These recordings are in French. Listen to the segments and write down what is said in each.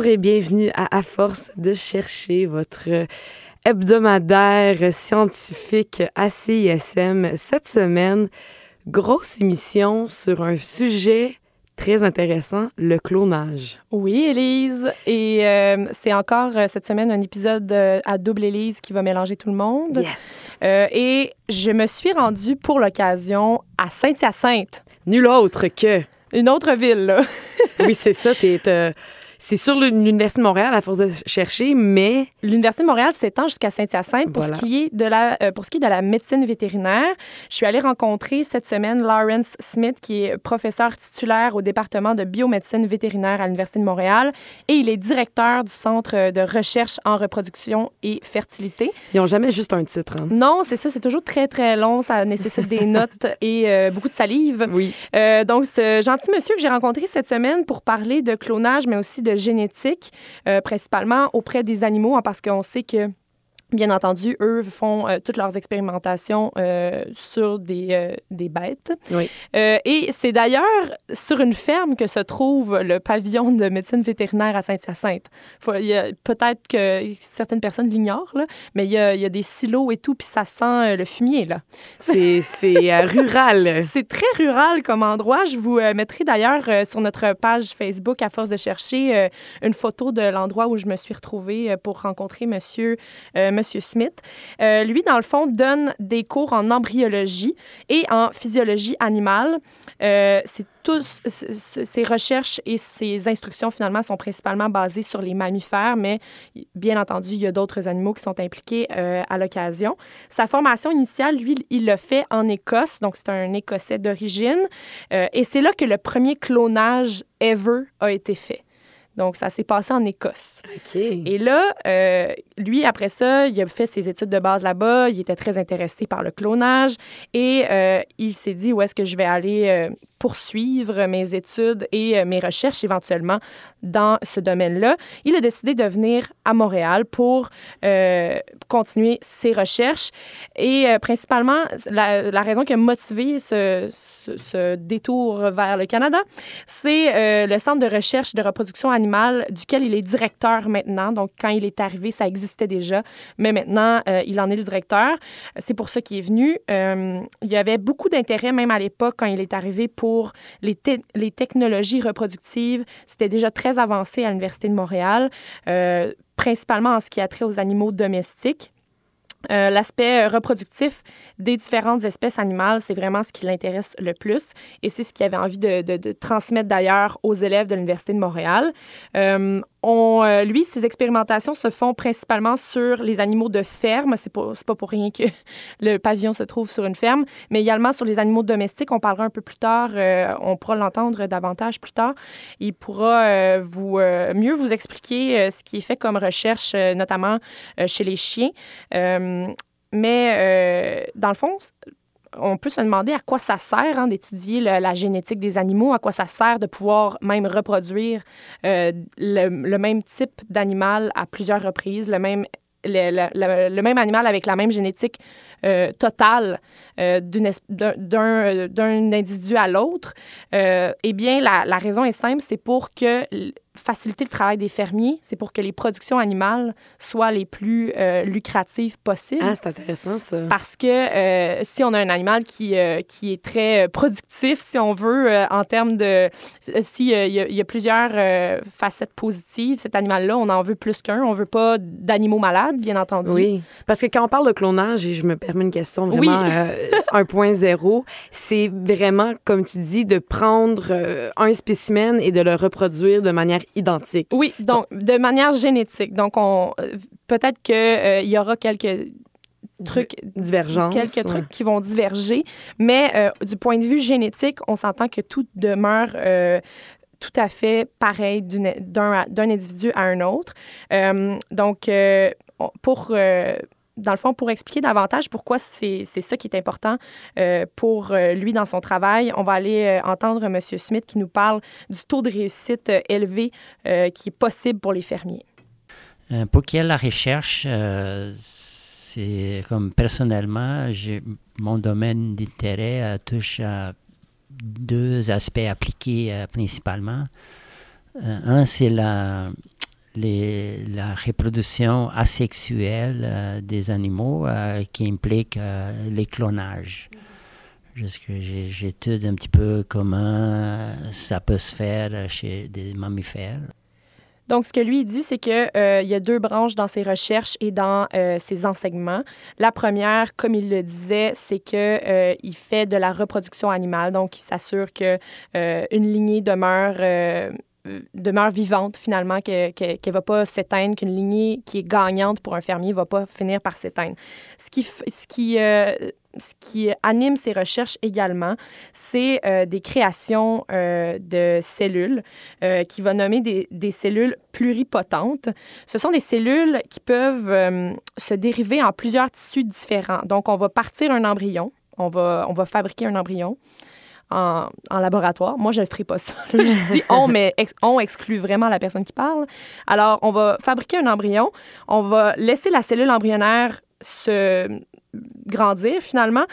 Bonjour et bienvenue à À force de chercher votre hebdomadaire scientifique à CISM. Cette semaine, grosse émission sur un sujet très intéressant, le clonage. Oui, Élise. Et euh, c'est encore euh, cette semaine un épisode euh, à double Élise qui va mélanger tout le monde. Yes. et je me suis rendue pour l'occasion à Saint-Hyacinthe. Nul autre que... Une autre ville, là. oui, c'est ça. T'es c'est sur l'Université de Montréal à force de chercher, mais... L'Université de Montréal s'étend jusqu'à Saint-Hyacinthe pour, ce qui est de la, euh, pour ce qui est de la médecine vétérinaire. Je suis allée rencontrer cette semaine Lawrence Smith, qui est professeur titulaire au département de biomédecine vétérinaire à l'Université de Montréal et il est directeur du Centre de recherche en reproduction et fertilité. Ils n'ont jamais juste un titre. Hein? Non, c'est ça. C'est toujours très, très long. Ça nécessite des notes et euh, beaucoup de salive. Oui. Euh, donc, ce gentil monsieur que j'ai rencontré cette semaine pour parler de clonage, mais aussi de génétique, euh, principalement auprès des animaux, hein, parce qu'on sait que Bien entendu, eux font euh, toutes leurs expérimentations euh, sur des, euh, des bêtes. Oui. et c'est d'ailleurs sur une ferme que se trouve le pavillon de médecine vétérinaire à Saint-Hyacinthe. Peut-être que certaines personnes l'ignorent, mais il y, a, il y, a, des silos et tout, puis ça sent le fumier. là. C'est rural. c'est très rural comme endroit. Je vous mettrai d'ailleurs sur notre page Facebook, à force de chercher, une photo de l'endroit où je me suis retrouvée pour rencontrer monsieur M. Smith. Euh, lui, dans le fond, donne des cours en embryologie et en physiologie animale. Euh, c'est tous ses recherches et ses instructions finalement sont principalement basées sur les mammifères, mais bien entendu, il y a d'autres animaux qui sont impliqués euh, à l'occasion. Sa formation initiale, lui, il l'a fait en Écosse, donc c'est un Écossais d'origine, et c'est là que le premier clonage ever a été fait. Donc, ça s'est passé en Écosse. Et là, euh, lui, après ça, il a fait ses études de base là-bas. Il était très intéressé par le clonage et euh, il s'est dit où est-ce que je vais aller euh, poursuivre mes études et mes recherches éventuellement dans ce domaine-là. Il a décidé de venir à Montréal pour continuer ses recherches et principalement la, raison qui a motivé ce, ce, détour vers le Canada, c'est le Centre de recherche de reproduction animale duquel il est directeur maintenant. Donc, quand il est arrivé, ça existait déjà, mais maintenant, euh, il en est le directeur. C'est pour ça qu'il est venu. Euh, il y avait beaucoup d'intérêt, même à l'époque, quand il est arrivé, pour les, technologies reproductives. C'était déjà très avancé à l'Université de Montréal, euh, principalement en ce qui a trait aux animaux domestiques. Euh, l'aspect reproductif des différentes espèces animales, c'est vraiment ce qui l'intéresse le plus et c'est ce qu'il avait envie de, transmettre d'ailleurs aux élèves de l'Université de Montréal. Euh, on, euh, lui, ses expérimentations se font principalement sur les animaux de ferme. C'est pas, pas pour rien que le pavillon se trouve sur une ferme, mais également sur les animaux domestiques. On parlera un peu plus tard. Euh, on pourra l'entendre davantage plus tard. Il pourra euh, vous, mieux vous expliquer ce qui est fait comme recherche, notamment chez les chiens. mais dans le fond, on peut se demander à quoi ça sert hein, d'étudier la, génétique des animaux, à quoi ça sert de pouvoir même reproduire euh, le, même type d'animal à plusieurs reprises, le même, animal avec la même génétique euh, totale euh, d'un individu à l'autre. eh bien, la, raison est simple, c'est pour que faciliter le travail des fermiers, c'est pour que les productions animales soient les plus euh, lucratives possibles. Ah, c'est intéressant ça. Parce que euh, si on a un animal qui, euh, qui est très productif, si on veut, en termes de... S'il y, y, a plusieurs facettes positives, cet animal-là, on en veut plus qu'un. On veut pas d'animaux malades, bien entendu. Oui, parce que quand on parle de clonage, et je me permets une question vraiment 1.0, c'est vraiment, comme tu dis, de prendre un spécimen et de le reproduire de manière identique. Oui, donc de manière génétique. Donc, on peut-être qu'il euh, y aura quelques trucs divergents quelques trucs qui vont diverger mais euh, du point de vue génétique on s'entend que tout demeure euh, tout à fait pareil d'un individu à un autre donc pour dans le fond, pour expliquer davantage pourquoi c'est ça qui est important euh, pour euh, lui dans son travail, on va aller euh, entendre M. Smith qui nous parle du taux de réussite élevé qui est possible pour les fermiers. pour qui la recherche, c'est comme personnellement, mon domaine d'intérêt touche à deux aspects appliqués principalement. un, c'est la, la reproduction asexuelle des animaux qui implique les clonages. J'étudie un petit peu comment ça peut se faire chez des mammifères. Donc, ce que lui dit, c'est qu'il euh, y a deux branches dans ses recherches et dans euh, ses enseignements. La première, comme il le disait, c'est qu'il euh, fait de la reproduction animale. Donc, il s'assure que une lignée demeure demeure vivante finalement, qu'elle ne va pas s'éteindre, qu'une lignée qui est gagnante pour un fermier ne va pas finir par s'éteindre. Ce qui, ce qui ce qui anime ces recherches également, c'est euh, des créations euh, de cellules euh, qui va nommer des, des, cellules pluripotentes. Ce sont des cellules qui peuvent se dériver en plusieurs tissus différents. Donc, on va partir un embryon, on va, on va fabriquer un embryon. En, laboratoire. Moi, je ne ferai pas ça. je dis on, mais on exclut vraiment la personne qui parle. Alors, on va fabriquer un embryon, on va laisser la cellule embryonnaire se grandir finalement.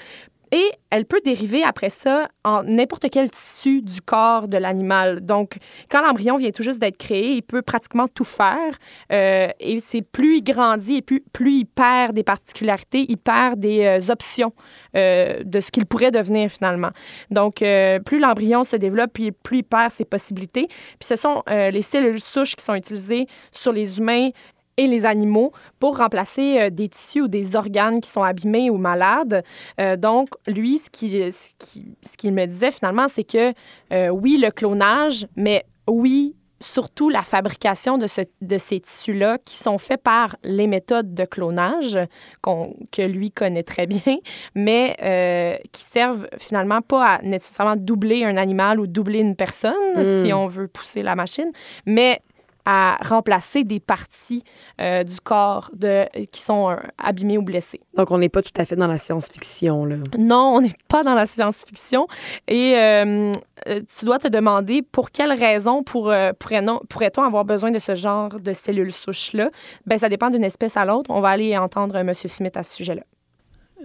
Et elle peut dériver après ça en n'importe quel tissu du corps de l'animal. Donc, quand l'embryon vient tout juste d'être créé, il peut pratiquement tout faire. Euh, et c'est plus il grandit et plus, il perd des particularités, il perd des euh, options euh, de ce qu'il pourrait devenir finalement. Donc, plus l'embryon se développe, puis plus il perd ses possibilités. Puis ce sont les cellules souches qui sont utilisées sur les humains et les animaux pour remplacer euh, des tissus ou des organes qui sont abîmés ou malades. Euh, donc, lui, ce qu'il ce qui, ce me disait finalement, c'est que euh, oui, le clonage, mais oui, surtout la fabrication de, ce, de ces tissus-là qui sont faits par les méthodes de clonage que lui connaît très bien, mais qui servent finalement pas à nécessairement doubler un animal ou doubler une personne, si hmm. on veut pousser la machine, mais à remplacer des parties euh, du corps de, qui sont euh, abîmées ou blessées. Donc, on n'est pas tout à fait dans la science-fiction, là. Non, on n'est pas dans la science-fiction. Et euh, tu dois te demander pour quelles raisons pour, pourrait-on avoir besoin de ce genre de cellules souches-là? Bien, ça dépend d'une espèce à l'autre. On va aller entendre M. Smith à ce sujet-là.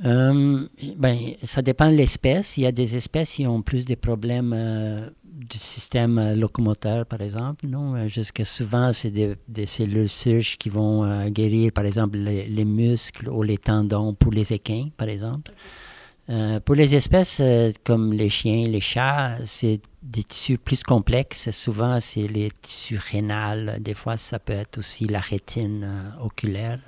ben, ça dépend de l'espèce. Il y a des espèces qui ont plus de problèmes du système euh, locomoteur, par exemple. Non? Euh, jusque souvent, c'est des, des, cellules souches qui vont euh, guérir, par exemple, les, muscles ou les tendons pour les équins, par exemple. pour les espèces comme les chiens, les chats, c'est des tissus plus complexes. Souvent, c'est les tissus rénales. Des fois, ça peut être aussi la rétine oculaire.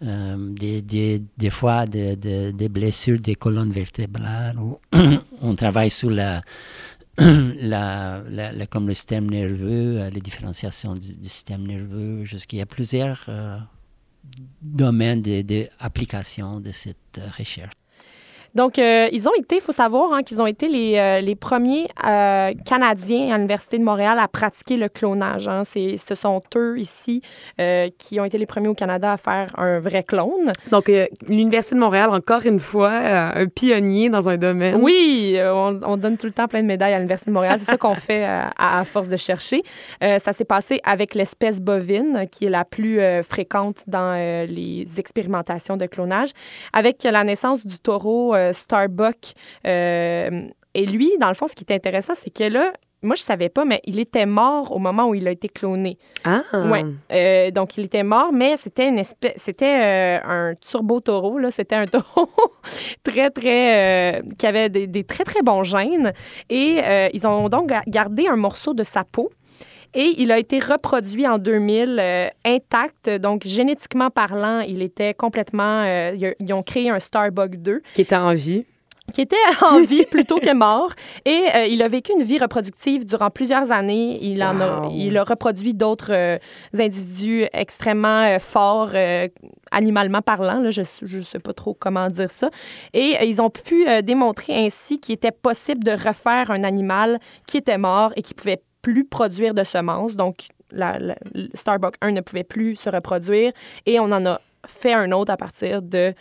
des, des, des, fois, des blessures des colonnes vertébrales. On travaille sous la la, la, comme le système nerveux, euh, les différenciations du, système nerveux, jusqu'il y a plusieurs euh, domaines d'application de, de, cette euh, recherche. Donc, euh, ils ont été, il faut savoir, hein, qu'ils ont été les, euh, les premiers euh, Canadiens à l'Université de Montréal à pratiquer le clonage. Hein. Ce sont eux ici qui ont été les premiers au Canada à faire un vrai clone. Donc, l'Université de Montréal, encore une fois, un pionnier dans un domaine. Oui, on, donne tout le temps plein de médailles à l'Université de Montréal. C'est ça qu'on fait à, force de chercher. ça s'est passé avec l'espèce bovine, qui est la plus fréquente dans les expérimentations de clonage, avec la naissance du taureau Starbuck. Euh, et lui, dans le fond, ce qui est intéressant, c'est que là, moi, je savais pas, mais il était mort au moment où il a été cloné. Ah! Ouais. Euh, donc, il était mort, mais c'était une espèce... C'était euh, un turbo-taureau, là. C'était un taureau très, très... qui avait des, des, très, très bons gènes. Et ils ont donc gardé un morceau de sa peau et il a été reproduit en 2000 euh, intact. Donc, génétiquement parlant, il était complètement. Euh, ils ont créé un Starbuck 2. Qui était en vie qui était en vie plutôt que mort. Et euh, il a vécu une vie reproductive durant plusieurs années. Il, en a, il a reproduit d'autres individus extrêmement forts, animalement parlant. Là, je ne sais pas trop comment dire ça. Et ils ont pu démontrer ainsi qu'il était possible de refaire un animal qui était mort et qui pouvait plus produire de semences. Donc, la, Starbucks 1 ne pouvait plus se reproduire et on en a fait un autre à partir de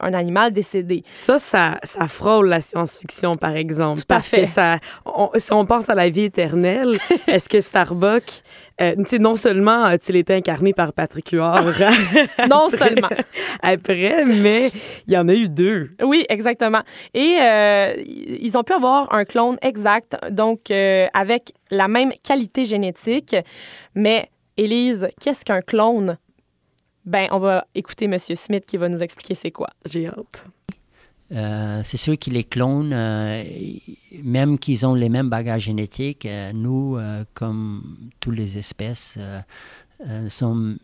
un animal décédé. Ça, ça, ça frôle la science-fiction, par exemple. Tout à parce fait. que ça, on- si on pense à la vie éternelle, est-ce que Starbucks, euh, non seulement a-t-il été incarné par Patrick Huard Non après- seulement. après, mais il y en a eu deux. Oui, exactement. Et euh, ils ont pu avoir un clone exact, donc euh, avec la même qualité génétique. Mais, Élise, qu'est-ce qu'un clone? Ben, on va écouter M. Smith qui va nous expliquer c'est quoi. J'ai hâte. Euh, c'est sûr que les clones, euh, même qu'ils ont les mêmes bagages génétiques, euh, nous, comme toutes les espèces, sommes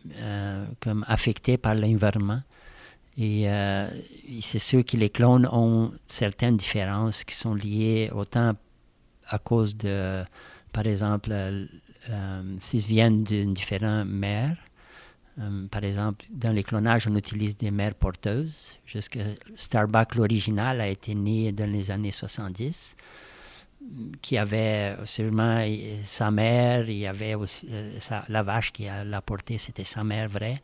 comme affectés par l'environnement. Et et c'est sûr que les clones ont certaines différences qui sont liées autant à cause de, par exemple, s'ils viennent d'une différente mère, euh, par exemple, dans les clonages, on utilise des mères porteuses. Jusque Starbuck, l'original, a été né dans les années 70, qui avait sûrement euh, sa mère, il y avait euh, la vache qui l'a porté, c'était sa mère vraie.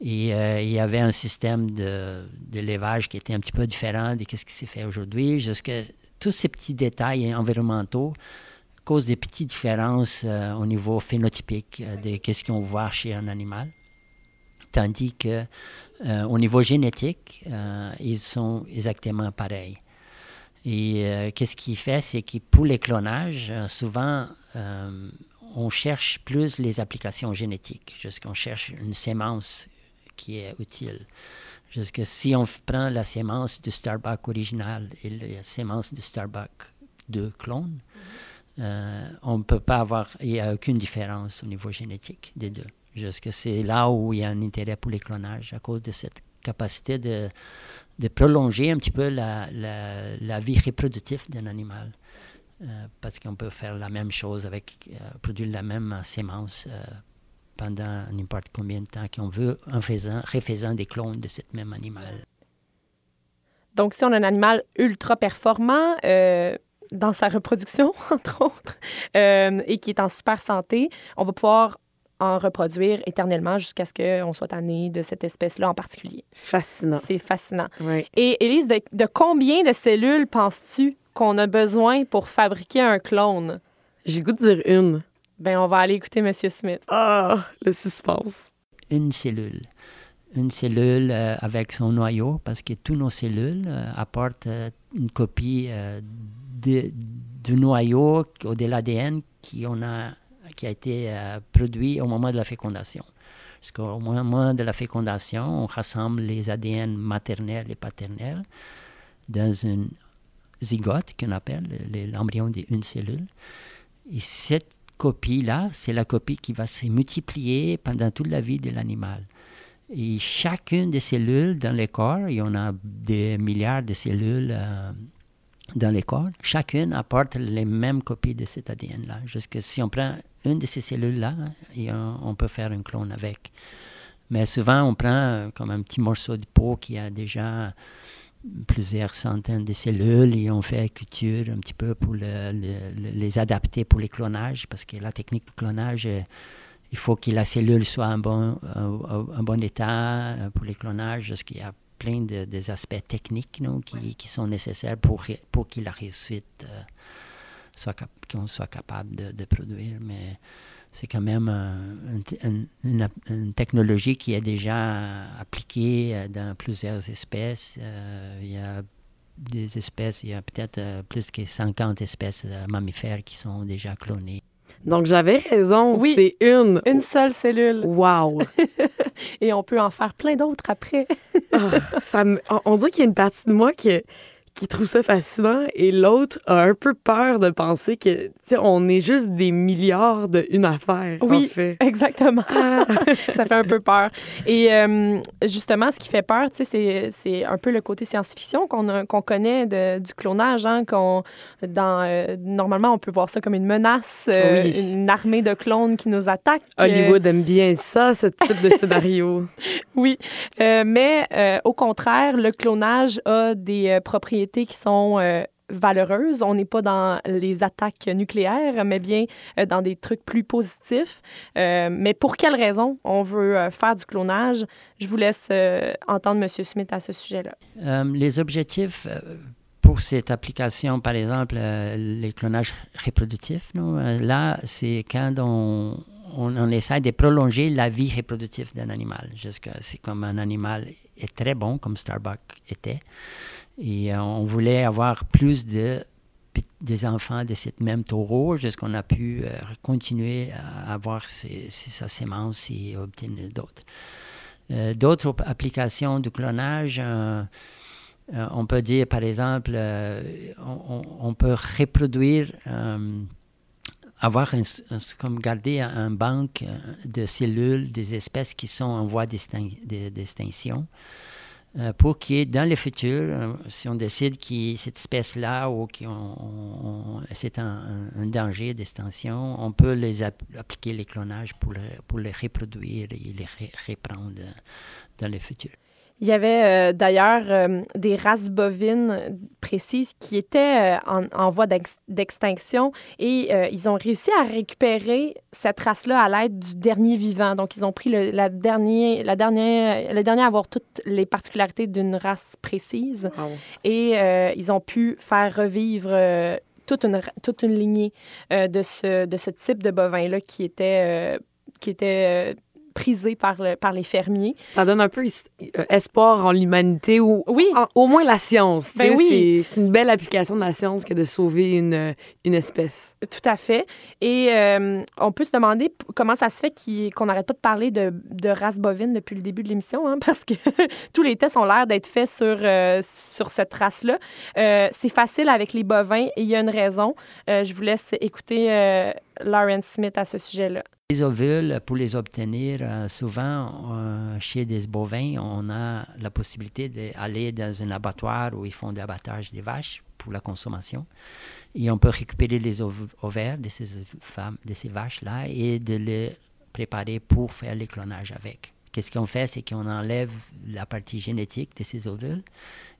Et il y avait un système de, de levage qui était un petit peu différent de ce qui s'est fait aujourd'hui. Jusque tous ces petits détails environnementaux causent des petites différences au niveau phénotypique de qu'est-ce qu'on voit chez un animal. Tandis que euh, au niveau génétique, euh, ils sont exactement pareils. Et euh, qu'est-ce qu'il fait, c'est que pour les clonages, euh, souvent, on cherche plus les applications génétiques, jusqu'on cherche une sémence qui est utile. Jusque si on prend la sémence du Starbuck original et la sémence du Starbuck de clone, euh, on ne peut pas avoir, il n'y a aucune différence au niveau génétique des deux. Jusque c'est là où il y a un intérêt pour les clonages, à cause de cette capacité de, de prolonger un petit peu la, la, la vie reproductive d'un animal. Euh, parce qu'on peut faire la même chose avec, euh, produire la même sémence euh, pendant n'importe combien de temps qu'on veut, en faisant, refaisant des clones de ce même animal. Donc, si on a un animal ultra performant dans sa reproduction, entre autres, et qui est en super santé, on va pouvoir en reproduire éternellement jusqu'à ce qu'on soit tanné de cette espèce-là en particulier. Fascinant. C'est fascinant. Oui. Et Élise, de, de combien de cellules penses-tu qu'on a besoin pour fabriquer un clone? J'ai goût de dire une. Ben, on va aller écouter M. Smith. Ah, le suspense. Une cellule. Une cellule euh, avec son noyau, parce que toutes nos cellules euh, apportent euh, une copie euh, de- du noyau ou de l'ADN qui, on a, qui a été euh, produit au moment de la fécondation. Parce qu'au moment de la fécondation, on rassemble les ADN maternels et paternels dans une zygote qu'on appelle le- le- l'embryon d'une cellule. Et cette copie-là, c'est la copie qui va se multiplier pendant toute la vie de l'animal. Et chacune des cellules dans le corps, il y en a des milliards de cellules euh, dans le corps, chacune apporte les mêmes copies de cet ADN-là. Jusque si on prend une de ces cellules-là, et on, on peut faire un clone avec. Mais souvent, on prend euh, comme un petit morceau de peau qui a déjà plusieurs centaines de cellules et on fait culture un petit peu pour le- le- le- les adapter pour les clonages parce que la technique de clonage, euh, il faut que la cellule soit en bon, euh, en bon état euh, pour les clonages parce qu'il y a plein de, des aspects techniques non, qui, qui sont nécessaires pour, pour que la réussite euh, soit cap- qu'on soit capable de, de produire. Mais c'est quand même un t- un- une, technologie qui est déjà appliquée euh, dans plusieurs espèces. Euh, il y a des espèces, il y a peut-être euh, plus que 50 espèces mammifères qui sont déjà clonées. Donc, j'avais raison. Oui. C'est une. Une seule cellule. Wow. Et on peut en faire plein d'autres après. Ah, ça me- on dirait qu'il y a une partie de moi qui, qui trouve ça fascinant et l'autre a un peu peur de penser que, tu sais, on est juste des milliards de une affaire. Oui. En fait. Exactement. ça fait un peu peur. Et euh, justement, ce qui fait peur, tu sais, c'est, c'est un peu le côté science-fiction qu'on, a- qu'on connaît de- du clonage. Hein, qu'on, dans, euh, normalement, on peut voir ça comme une menace, euh, Oui. une armée de clones qui nous attaquent. Hollywood aime bien ça, ce type de scénario. Oui, mais au contraire, le clonage a des euh, qui sont euh, valeureuse. On n'est pas dans les attaques nucléaires, mais bien dans des trucs plus positifs. mais pour quelles raisons on veut faire du clonage? Je vous laisse entendre M. Smith à ce sujet-là. les objectifs pour cette application, par exemple, les clonages reproductifs, là, c'est quand on, on, essaie de prolonger la vie reproductive d'un animal. C'est comme un animal est très bon, comme Starbucks était. Et euh, on voulait avoir plus de des enfants de cette même taureau, jusqu'on a pu euh, continuer à avoir sa sémence et obtenir d'autres. Euh, d'autres applications de clonage, on peut dire par exemple, on, peut reproduire avoir comme garder un banque de cellules des espèces qui sont en voie d'extinction euh, pour que dans le futur, euh, si on décide que cette espèce-là ou que c'est un, danger d'extinction, on peut les appliquer les clonages pour, pour les reproduire et les reprendre dans le futur. Il y avait euh, d'ailleurs euh, des races bovines précises qui étaient euh, en, voie d'extinction et ils ont réussi à récupérer cette race-là à l'aide du dernier vivant. Donc, ils ont pris le, la dernier, la dernière, le dernier à avoir toutes les particularités d'une race précise et ils ont pu faire revivre toute une, toute une lignée de, ce, de ce type de bovin-là qui était, qui était prisé par, par les fermiers. Ça donne un peu euh, espoir en l'humanité ou oui. au moins la science. Ben oui. C'est une belle application de la science que de sauver une, une espèce. Tout à fait. Et euh, on peut se demander comment ça se fait qu'on n'arrête pas de parler de, de, race bovine depuis le début de l'émission, hein, parce que tous les tests ont l'air d'être faits sur, euh, sur cette race-là. c'est facile avec les bovins et il y a une raison. je vous laisse écouter Lawrence Smith à ce sujet-là. Les ovules, pour les obtenir, euh, souvent, euh, chez des bovins, on a la possibilité d'aller dans un abattoir où ils font des abattages des vaches pour la consommation. Et on peut récupérer les ovaires de ces, vaches-là et de les préparer pour faire les clonages avec. Qu'est-ce qu'on fait, c'est qu'on enlève la partie génétique de ces ovules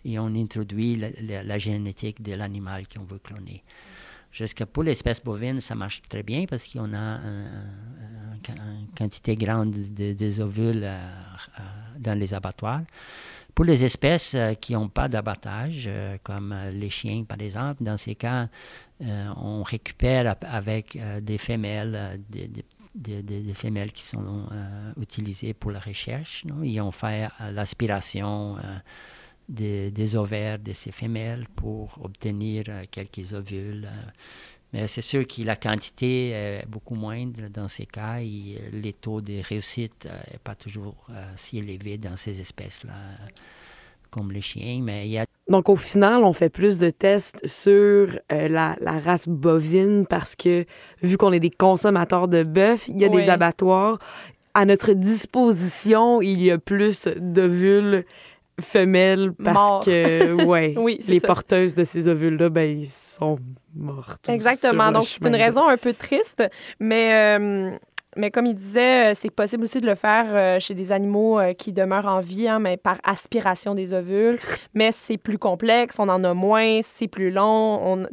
et on introduit la génétique de l'animal qu'on veut cloner. Jusqu'à pour l'espèce bovine, ça marche très bien parce qu'on a une quantité grande de, ovules euh, euh, dans les abattoirs. Pour les espèces euh, qui n'ont pas d'abattage, comme les chiens par exemple, dans ces cas, on récupère avec des femelles, des, femelles qui sont utilisées pour la recherche. et on fait l'aspiration des, ovaires de ces femelles pour obtenir euh, quelques ovules. Euh. Mais c'est sûr que la quantité est beaucoup moindre dans ces cas et euh, les taux de réussite n'est pas toujours si élevé dans ces espèces-là, comme les chiens. Mais il y a donc, au final, on fait plus de tests sur la, race bovine parce que, vu qu'on est des consommateurs de bœuf, il y a des abattoirs. À notre disposition, il y a plus d'ovules femelles parce que ouais, les porteuses de ces ovules-là, ben, ils sont mortes. Exactement. Donc, c'est une raison un peu triste, mais. Euh, mais comme il disait, euh, c'est possible aussi de le faire euh, chez des animaux qui demeurent en vie, hein, mais par aspiration des ovules. Mais c'est plus complexe, on en a moins, c'est plus long. On,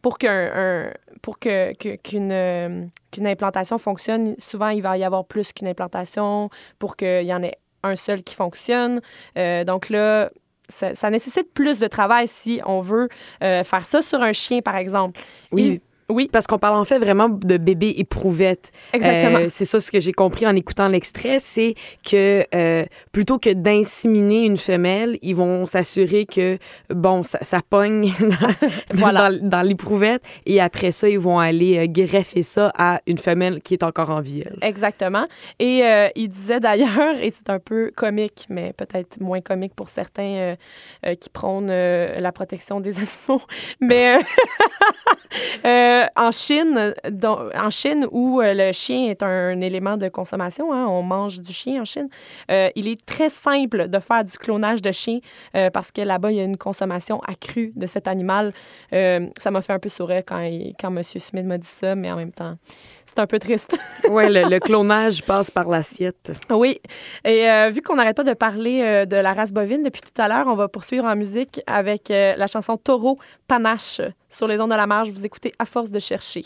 pour qu'un, pour que, qu'une, qu'une implantation fonctionne, souvent il va y avoir plus qu'une implantation pour qu'il y en ait un seul qui fonctionne. Euh, donc là, ça, nécessite plus de travail si on veut euh, faire ça sur un chien, par exemple. Oui. Oui. Parce qu'on parle en fait vraiment de bébé éprouvette. Exactement. Euh, c'est ça ce que j'ai compris en écoutant l'extrait, c'est que euh, plutôt que d'inséminer une femelle, ils vont s'assurer que, bon, ça, ça pogne dans, voilà. dans, l'éprouvette et après ça, ils vont aller euh, greffer ça à une femelle qui est encore en vie. Exactement. Et il disait d'ailleurs, et c'est un peu comique, mais peut-être moins comique pour certains qui prônent la protection des animaux, mais en Chine, en Chine où le chien est un élément de consommation, hein, on mange du chien en Chine, il est très simple de faire du clonage de chien parce que là-bas, il y a une consommation accrue de cet animal. ça m'a fait un peu sourire quand, quand M. Smith m'a dit ça, mais en même temps, c'est un peu triste. oui, le, clonage passe par l'assiette. Oui. Et vu qu'on n'arrête pas de parler de la race bovine depuis tout à l'heure, on va poursuivre en musique avec la chanson Taureau Panache sur les ondes de la marge. Vous écoutez à force de chercher.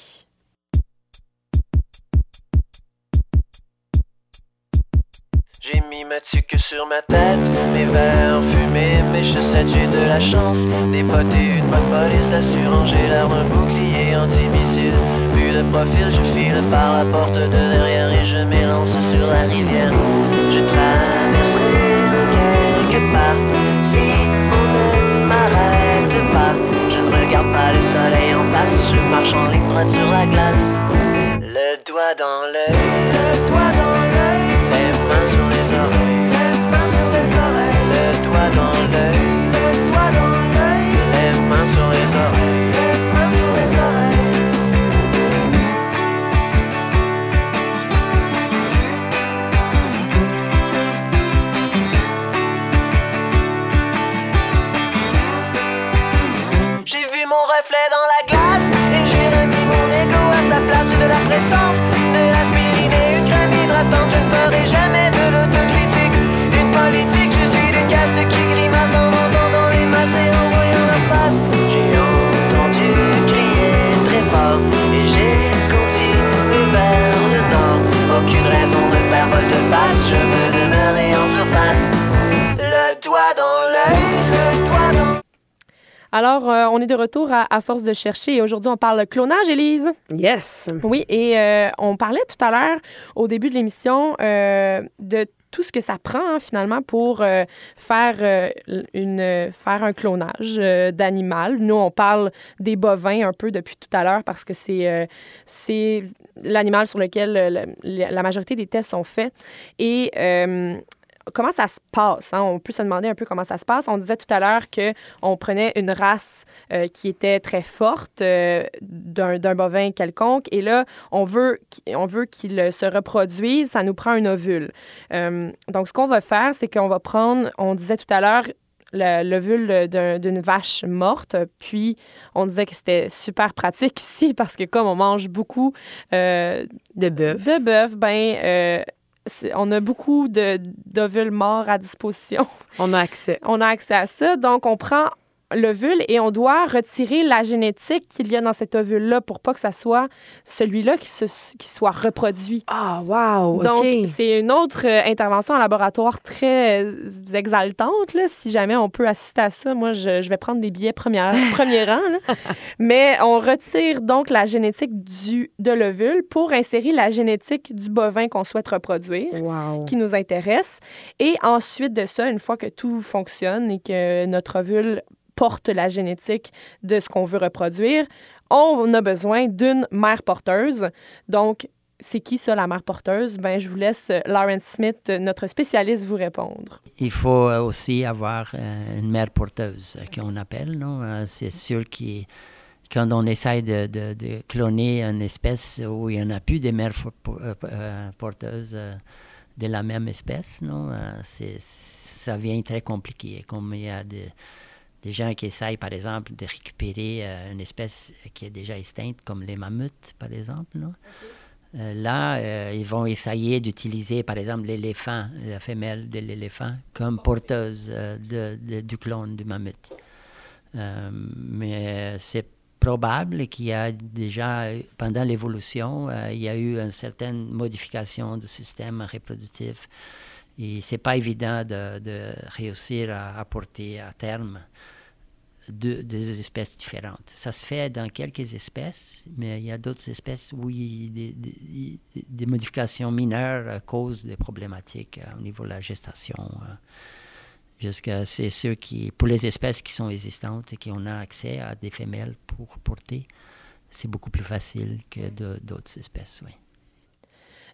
J'ai mis ma tuque sur ma tête, mes verres fumés, mes chaussettes, j'ai de la chance. Des potes et une bonne police d'assurance, j'ai l'air d'un bouclier antimissile. Vu de profil, je file par la porte de derrière et je m'élance sur la rivière. Je traverserai quelque part pas le soleil en face, je marche en ligne droite sur la glace. Le doigt dans l'œil, le doigt dans Alors, euh, on est de retour à, à force de chercher et aujourd'hui, on parle clonage, Élise. Yes. Oui, et euh, on parlait tout à l'heure, au début de l'émission, euh, de tout ce que ça prend hein, finalement pour euh, faire, euh, une, faire un clonage d'animal. Nous, on parle des bovins un peu depuis tout à l'heure parce que c'est c'est l'animal sur lequel la, la majorité des tests sont faits. Et comment ça se passe? Hein? On peut se demander un peu comment ça se passe. On disait tout à l'heure qu'on prenait une race euh, qui était très forte euh, d'un bovin quelconque et là, on veut, on veut qu'il se reproduise. Ça nous prend un ovule. Euh, donc, ce qu'on va faire, c'est qu'on va prendre, on disait tout à l'heure, l'ovule d'une vache morte. Puis, on disait que c'était super pratique ici parce que comme on mange beaucoup de bœuf, de bœuf ben on a beaucoup d'ovules morts à disposition. On a accès. On a accès à ça. Donc, on prend l'ovule et on doit retirer la génétique qu'il y a dans cet ovule-là pour pas que ça soit celui-là qui, se, qui soit reproduit. Ah, wow! Donc, c'est une autre euh, intervention en laboratoire très euh, exaltante. Là. Si jamais on peut assister à ça, moi, je, je vais prendre des billets première, premier rang. Là. Mais on retire donc la génétique du, de l'ovule pour insérer la génétique du bovin qu'on souhaite reproduire, wow. qui nous intéresse. Et ensuite de ça, une fois que tout fonctionne et que notre ovule porte la génétique de ce qu'on veut reproduire, on a besoin d'une mère porteuse. Donc, c'est qui ça, la mère porteuse? Ben, je vous laisse Lawrence Smith, notre spécialiste, vous répondre. Il faut aussi avoir une mère porteuse, qu'on appelle. C'est sûr que quand on essaye de, cloner une espèce où il n'y en a plus de mères porteuses de la même espèce, ça devient très compliqué. Comme il y a des des gens qui essayent, par exemple, de récupérer euh, une espèce qui est déjà extincte, comme les mammouths, par exemple. Là, okay. euh, là euh, ils vont essayer d'utiliser, par exemple, l'éléphant, la femelle de l'éléphant, comme porteuse de, de, du clone du mammouth. mais c'est probable qu'il y a déjà, pendant l'évolution, il y a eu une certaine modification du système reproductif. Et c'est pas évident de, réussir à apporter à terme deux, espèces différentes. Ça se fait dans quelques espèces, mais il y a d'autres espèces où des, modifications mineures causent des problématiques au niveau de la gestation. Jusqu'à c'est ceux qui, pour les espèces qui sont existantes et qui ont accès à des femelles pour porter, c'est beaucoup plus facile que d'autres espèces, oui.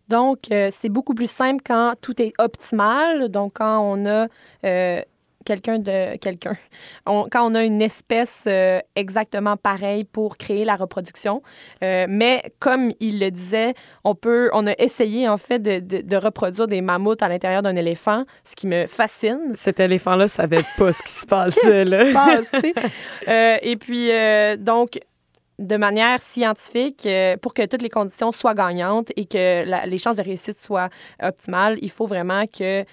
Donc, euh, c'est beaucoup plus simple quand tout est optimal. Donc, quand on a euh, quelqu'un de quelqu'un. quand on a une espèce euh, exactement pareille pour créer la reproduction. Mais comme il le disait, on peut, on a essayé en fait de, de, reproduire des mammouths à l'intérieur d'un éléphant, ce qui me fascine. Cet éléphant-là savait pas ce qui se passait. là? Qui se passe, et puis donc de manière scientifique, pour que toutes les conditions soient gagnantes et que les chances de réussite soient optimales, il faut vraiment que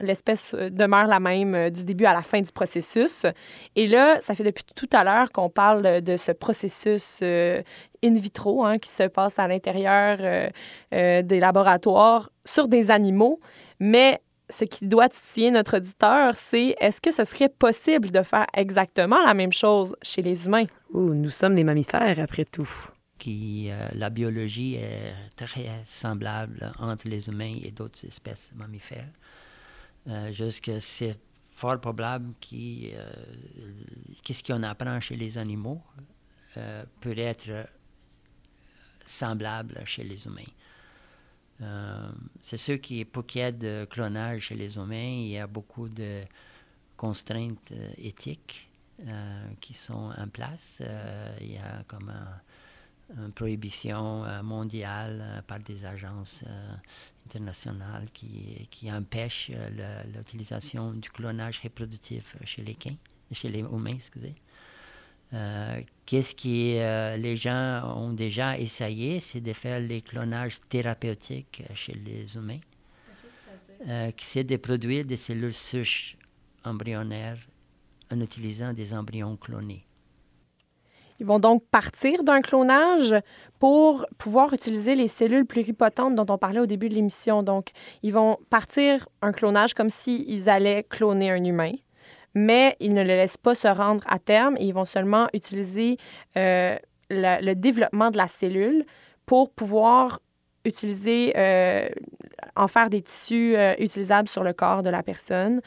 l'espèce euh, demeure la même euh, du début à la fin du processus. Et là, ça fait depuis tout à l'heure qu'on parle de ce processus euh, in vitro hein, qui se passe à l'intérieur des laboratoires sur des animaux. Mais ce qui doit titiller notre auditeur, c'est est-ce que ce serait possible de faire exactement la même chose chez les humains? nous sommes des mammifères, après tout qui euh, la biologie est très semblable entre les humains et d'autres espèces mammifères. Euh, juste que c'est fort probable que euh, qu'est-ce qu'on apprend chez les animaux peut être semblable chez les humains. C'est sûr qu'il y a beaucoup de clonage chez les humains. Il y a beaucoup de contraintes éthiques qui sont en place. il y a comme un, une prohibition euh, mondiale euh, par des agences euh, internationales qui, qui empêchent l'utilisation du clonage reproductif chez les, chez les humains. Excusez. Qu'est-ce que les gens ont déjà essayé, c'est de faire les clonages thérapeutiques chez les humains, qui c'est de produire des cellules souches embryonnaires en utilisant des embryons clonés. Ils vont donc partir d'un clonage pour pouvoir utiliser les cellules pluripotentes dont on parlait au début de l'émission. Donc, ils vont partir un clonage comme s'ils allaient cloner un humain, mais ils ne le laissent pas se rendre à terme ils vont seulement utiliser euh, le, développement de la cellule pour pouvoir utiliser, euh, en faire des tissus euh, utilisables sur le corps de la personne,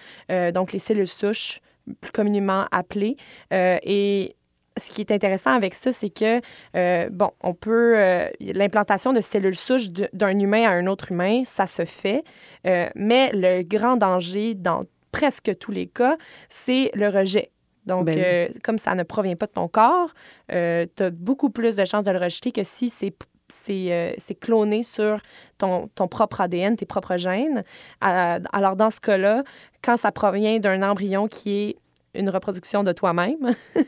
donc les cellules souches, plus communément appelées. et ce qui est intéressant avec ça, c'est que, bon, on peut. L'implantation de cellules souches d'un humain à un autre humain, ça se fait. Mais le grand danger, dans presque tous les cas, c'est le rejet. Donc, ben comme ça ne provient pas de ton corps, tu as beaucoup plus de chances de le rejeter que si c'est c'est cloné sur ton, ton, propre ADN, tes propres gènes. alors, dans ce cas-là, quand ça provient d'un embryon qui est une reproduction de toi-même.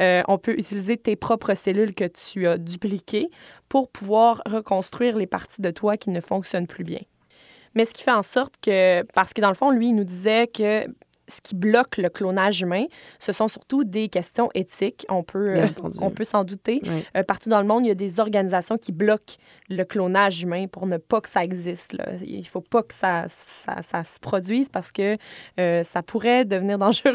Euh, on peut utiliser tes propres cellules que tu as dupliquées pour pouvoir reconstruire les parties de toi qui ne fonctionnent plus bien. Mais ce qui fait en sorte que, parce que dans le fond, lui, il nous disait que ce qui bloque le clonage humain, ce sont surtout des questions éthiques. On peut, euh, on peut s'en douter. Euh, partout dans le monde, il y a des organisations qui bloquent le clonage humain pour ne pas que ça existe. Là. Il ne faut pas que ça, ça, ça, se produise parce que euh, ça pourrait devenir dangereux.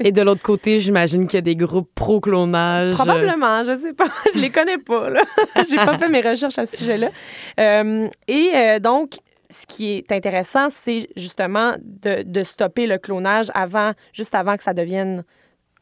Et de l'autre côté, j'imagine qu'il y a des groupes pro-clonage. Probablement, je ne sais pas. je les connais pas. Je n'ai pas fait mes recherches à ce sujet-là. et donc, ce qui est intéressant, c'est justement de, stopper le clonage avant, juste avant que ça devienne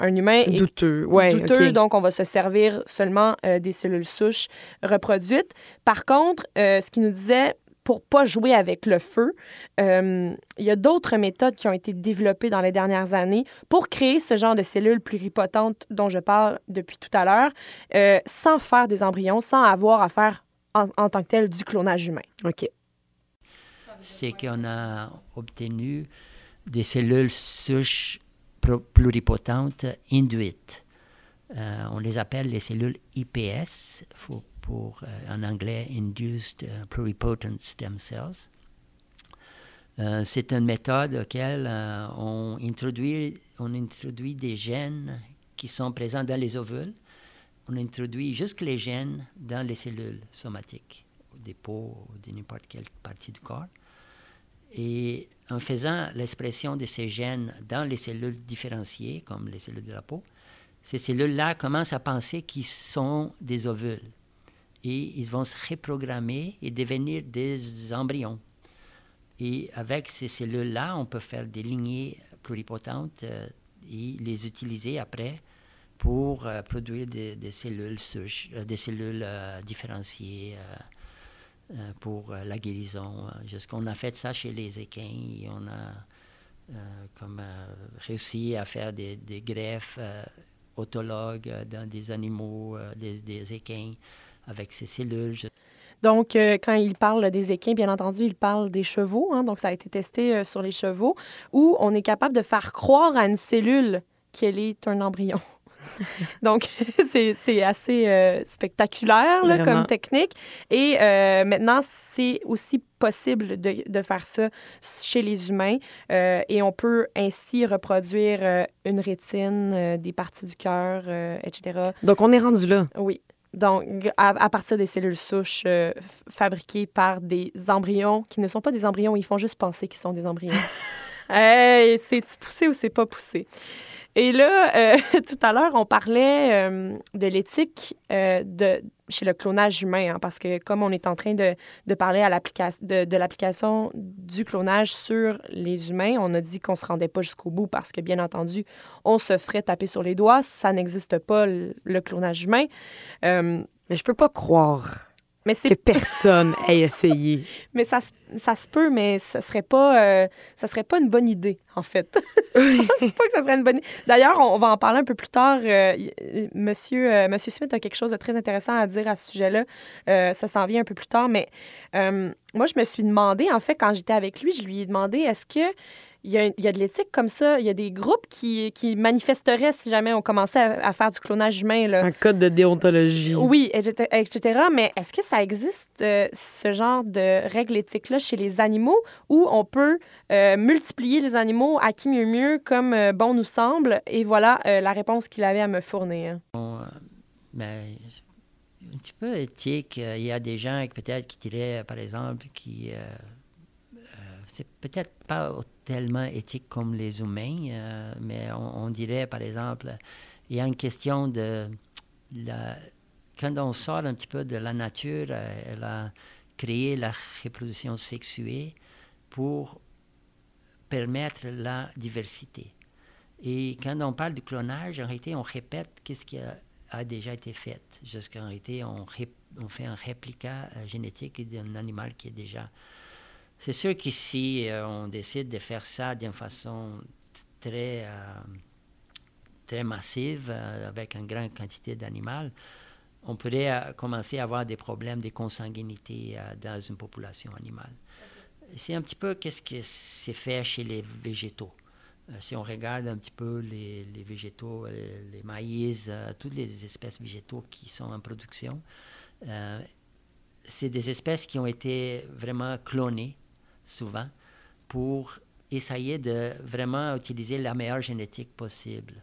un humain. Douteux, ouais, Douteux, donc on va se servir seulement euh, des cellules souches reproduites. Par contre, euh, ce qui nous disait, pour pas jouer avec le feu, euh, il y a d'autres méthodes qui ont été développées dans les dernières années pour créer ce genre de cellules pluripotentes dont je parle depuis tout à l'heure, sans faire des embryons, sans avoir à faire en, en tant que tel du clonage humain. OK c'est qu'on a obtenu des cellules souches pluripotentes induites. Euh, on les appelle les cellules IPS, pour, euh, en anglais Induced euh, Pluripotent Stem Cells. c'est une méthode laquelle on, introduit, on introduit des gènes qui sont présents dans les ovules. On introduit juste les gènes dans les cellules somatiques, des peaux ou de n'importe quelle partie du corps. Et en faisant l'expression de ces gènes dans les cellules différenciées, comme les cellules de la peau, ces cellules-là commencent à penser qu'ils sont des ovules. Et ils vont se reprogrammer et devenir des embryons. Et avec ces cellules-là, on peut faire des lignées pluripotentes euh, et les utiliser après pour euh, produire des, cellules souches, des cellules différenciées euh, pour euh, la guérison. Euh, qu'on a fait ça chez les équins et on a comme réussi à faire des, greffes autologues dans des animaux, des, des équins avec ces cellules. Donc, euh, quand il parle des équins, bien entendu, il parle des chevaux. Hein, donc, ça a été testé euh, sur les chevaux, où on est capable de faire croire à une cellule qu'elle est un embryon. Donc, c'est assez euh, spectaculaire là, comme technique. Et maintenant, c'est aussi possible de, de, faire ça chez les humains et on peut ainsi reproduire une rétine, des parties du cœur, etc. Donc, on est rendu là. Oui. Donc, à, partir des cellules souches euh, fabriquées par des embryons qui ne sont pas des embryons, ils font juste penser qu'ils sont des embryons. hey, c'est-tu poussé ou c'est pas poussé? Et là, euh, tout à l'heure, on parlait euh, de l'éthique de, chez le clonage humain, hein, parce que comme on est en train de, de parler de, l'application du clonage sur les humains, on a dit qu'on ne se rendait pas jusqu'au bout parce que, bien entendu, on se ferait taper sur les doigts. Ça n'existe pas, le, clonage humain. Euh, Mais je peux pas croire mais que personne ait essayé. mais ça, ça se peut, mais ça serait pas, euh, ça serait pas une bonne idée, en fait. je pense pas que ça serait une bonne idée. D'ailleurs, on, va en parler un peu plus tard. Euh, monsieur, euh, Monsieur Smith a quelque chose de très intéressant à dire à ce sujet-là. ça s'en vient un peu plus tard, mais moi, je me suis demandé, en fait, quand j'étais avec lui, je lui ai demandé, est-ce que il y, a, il y, a, de l'éthique comme ça. Il y a des groupes qui, qui manifesteraient si jamais on commençait à, faire du clonage humain. Là. Un code de déontologie. Oui, etc. etc. Mais est-ce que ça existe, euh, ce genre de règles éthiques-là chez les animaux où on peut euh, multiplier les animaux à qui mieux mieux comme euh, bon nous semble? Et voilà la réponse qu'il avait à me fournir. Bon, ben, un petit peu éthique. Il y a des gens peut-être qui diraient, par exemple, qui c'est peut-être pas tellement éthique comme les humains, euh, mais on, dirait, par exemple, il y a une question de... Quand on sort un petit peu de la nature, euh, elle a créé la reproduction sexuée pour permettre la diversité. Et quand on parle du clonage, en réalité, on répète ce qui a, déjà été fait. Jusqu'en réalité, on, on fait un réplicat euh, génétique d'un animal qui est déjà c'est sûr qu'ici, euh, on décide de faire ça d'une façon très, euh, très massive, euh, avec une grande quantité d'animaux, on pourrait commencer à avoir des problèmes de consanguinité dans une population animale. C'est un petit peu qu'est-ce qui s'est fait chez les végétaux. si on regarde un petit peu les, les végétaux, les, maïs, toutes les espèces végétaux qui sont en production, c'est des espèces qui ont été vraiment clonées souvent, pour essayer de vraiment utiliser la meilleure génétique possible.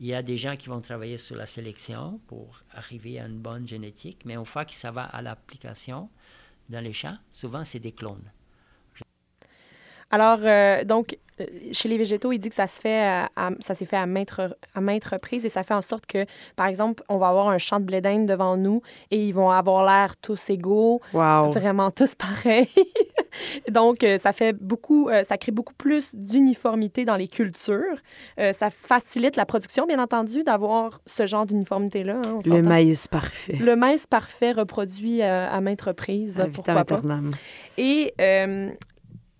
Il y a des gens qui vont travailler sur la sélection pour arriver à une bonne génétique, mais une fois que ça va à l'application dans les champs, souvent c'est des clones. Alors, euh, donc, euh, chez les végétaux, il dit que ça se fait ça s'est fait à maintes, à maintes reprises et ça fait en sorte que, par exemple, on va avoir un champ de blé d'Inde devant nous et ils vont avoir l'air tous égaux, vraiment tous pareils. Donc, euh, ça fait beaucoup, euh, ça crée beaucoup plus d'uniformité dans les cultures. ça facilite la production, bien entendu, d'avoir ce genre d'uniformité-là. Hein, le maïs parfait. Le maïs parfait reproduit à maintes reprises. Pourquoi pas. Et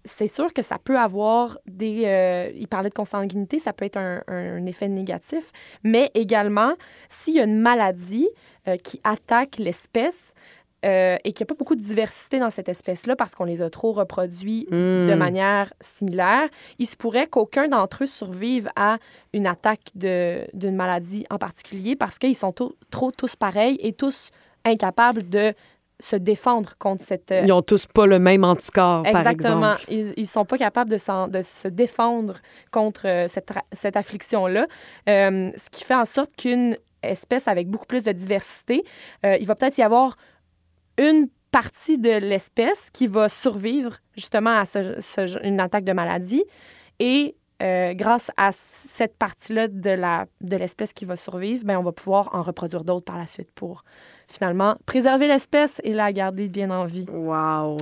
c'est sûr que ça peut avoir des... Euh, il parlait de consanguinité, ça peut être un, effet négatif, mais également, s'il y a une maladie euh, qui attaque l'espèce, euh, et qu'il n'y a pas beaucoup de diversité dans cette espèce-là parce qu'on les a trop reproduits de hmm. manière similaire, il se pourrait qu'aucun d'entre eux survive à une attaque d'une maladie en particulier parce qu'ils sont trop tous pareils et tous incapables de se défendre contre cette... Euh, ils n'ont tous pas le même anticorps, Exactement. par exemple. Ils ne sont pas capables de, de, se défendre contre euh, cette, cette affliction-là, euh, ce qui fait en sorte qu'une espèce avec beaucoup plus de diversité, il va peut-être y avoir une partie de l'espèce qui va survivre justement à ce, une attaque de maladie et grâce à cette partie-là de l'espèce de qui va survivre, ben, on va pouvoir en reproduire d'autres par la suite pour finalement, préserver l'espèce et la garder bien en vie. Wow!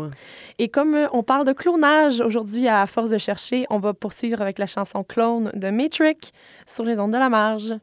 Et comme euh, on parle de clonage aujourd'hui à force de chercher, on va poursuivre avec la chanson Clone de Matrix sur les ondes de la marge.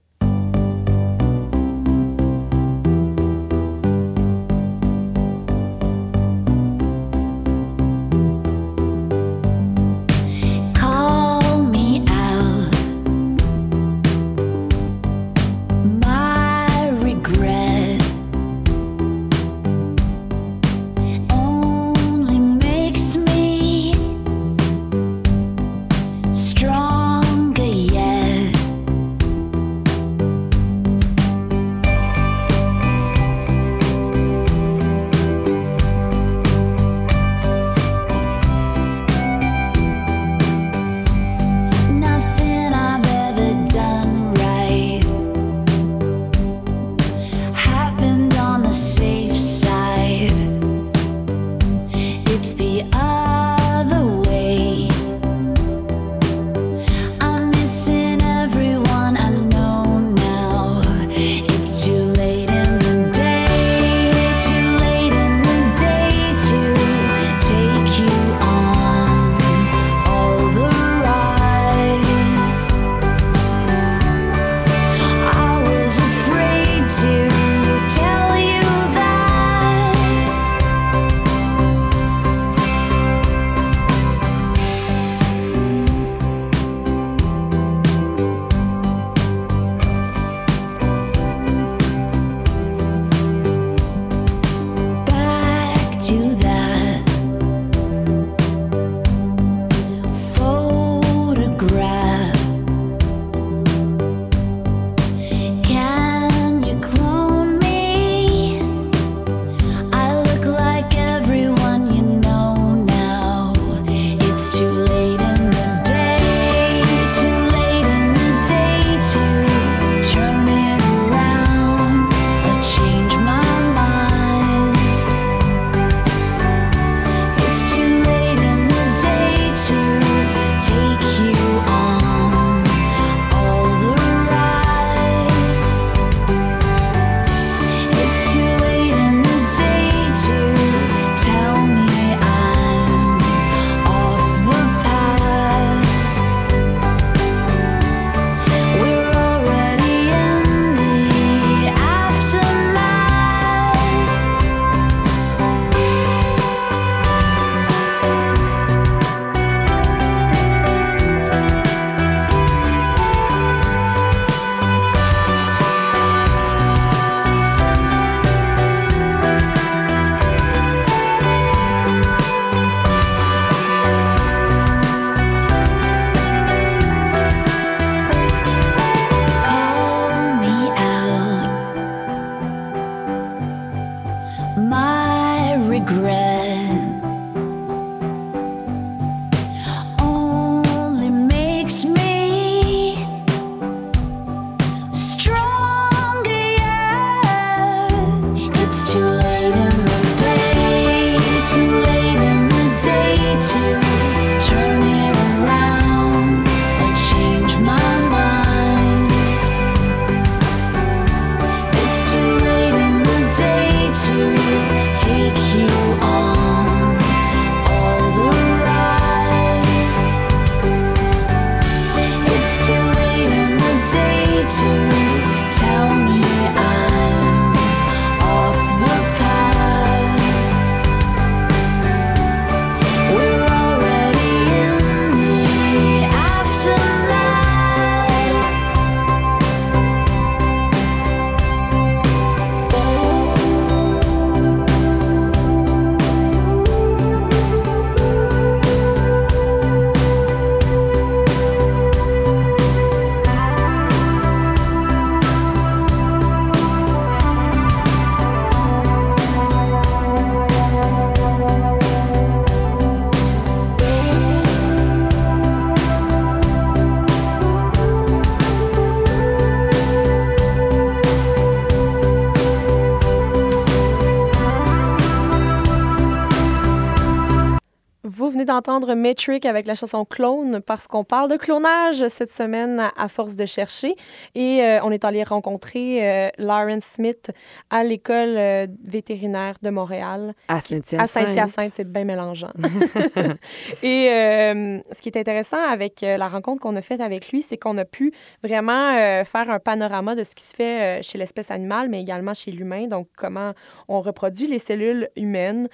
D'entendre Metric avec la chanson Clone parce qu'on parle de clonage cette semaine à, force de chercher. Et euh, on est allé rencontrer euh, Lauren Smith à l'école euh, vétérinaire de Montréal. À Saint-Hyacinthe. À Saint-Hyacinthe, c'est bien mélangeant. Et euh, ce qui est intéressant avec la rencontre qu'on a faite avec lui, c'est qu'on a pu vraiment faire un panorama de ce qui se fait chez l'espèce animale, mais également chez l'humain. Donc, comment on reproduit les cellules humaines.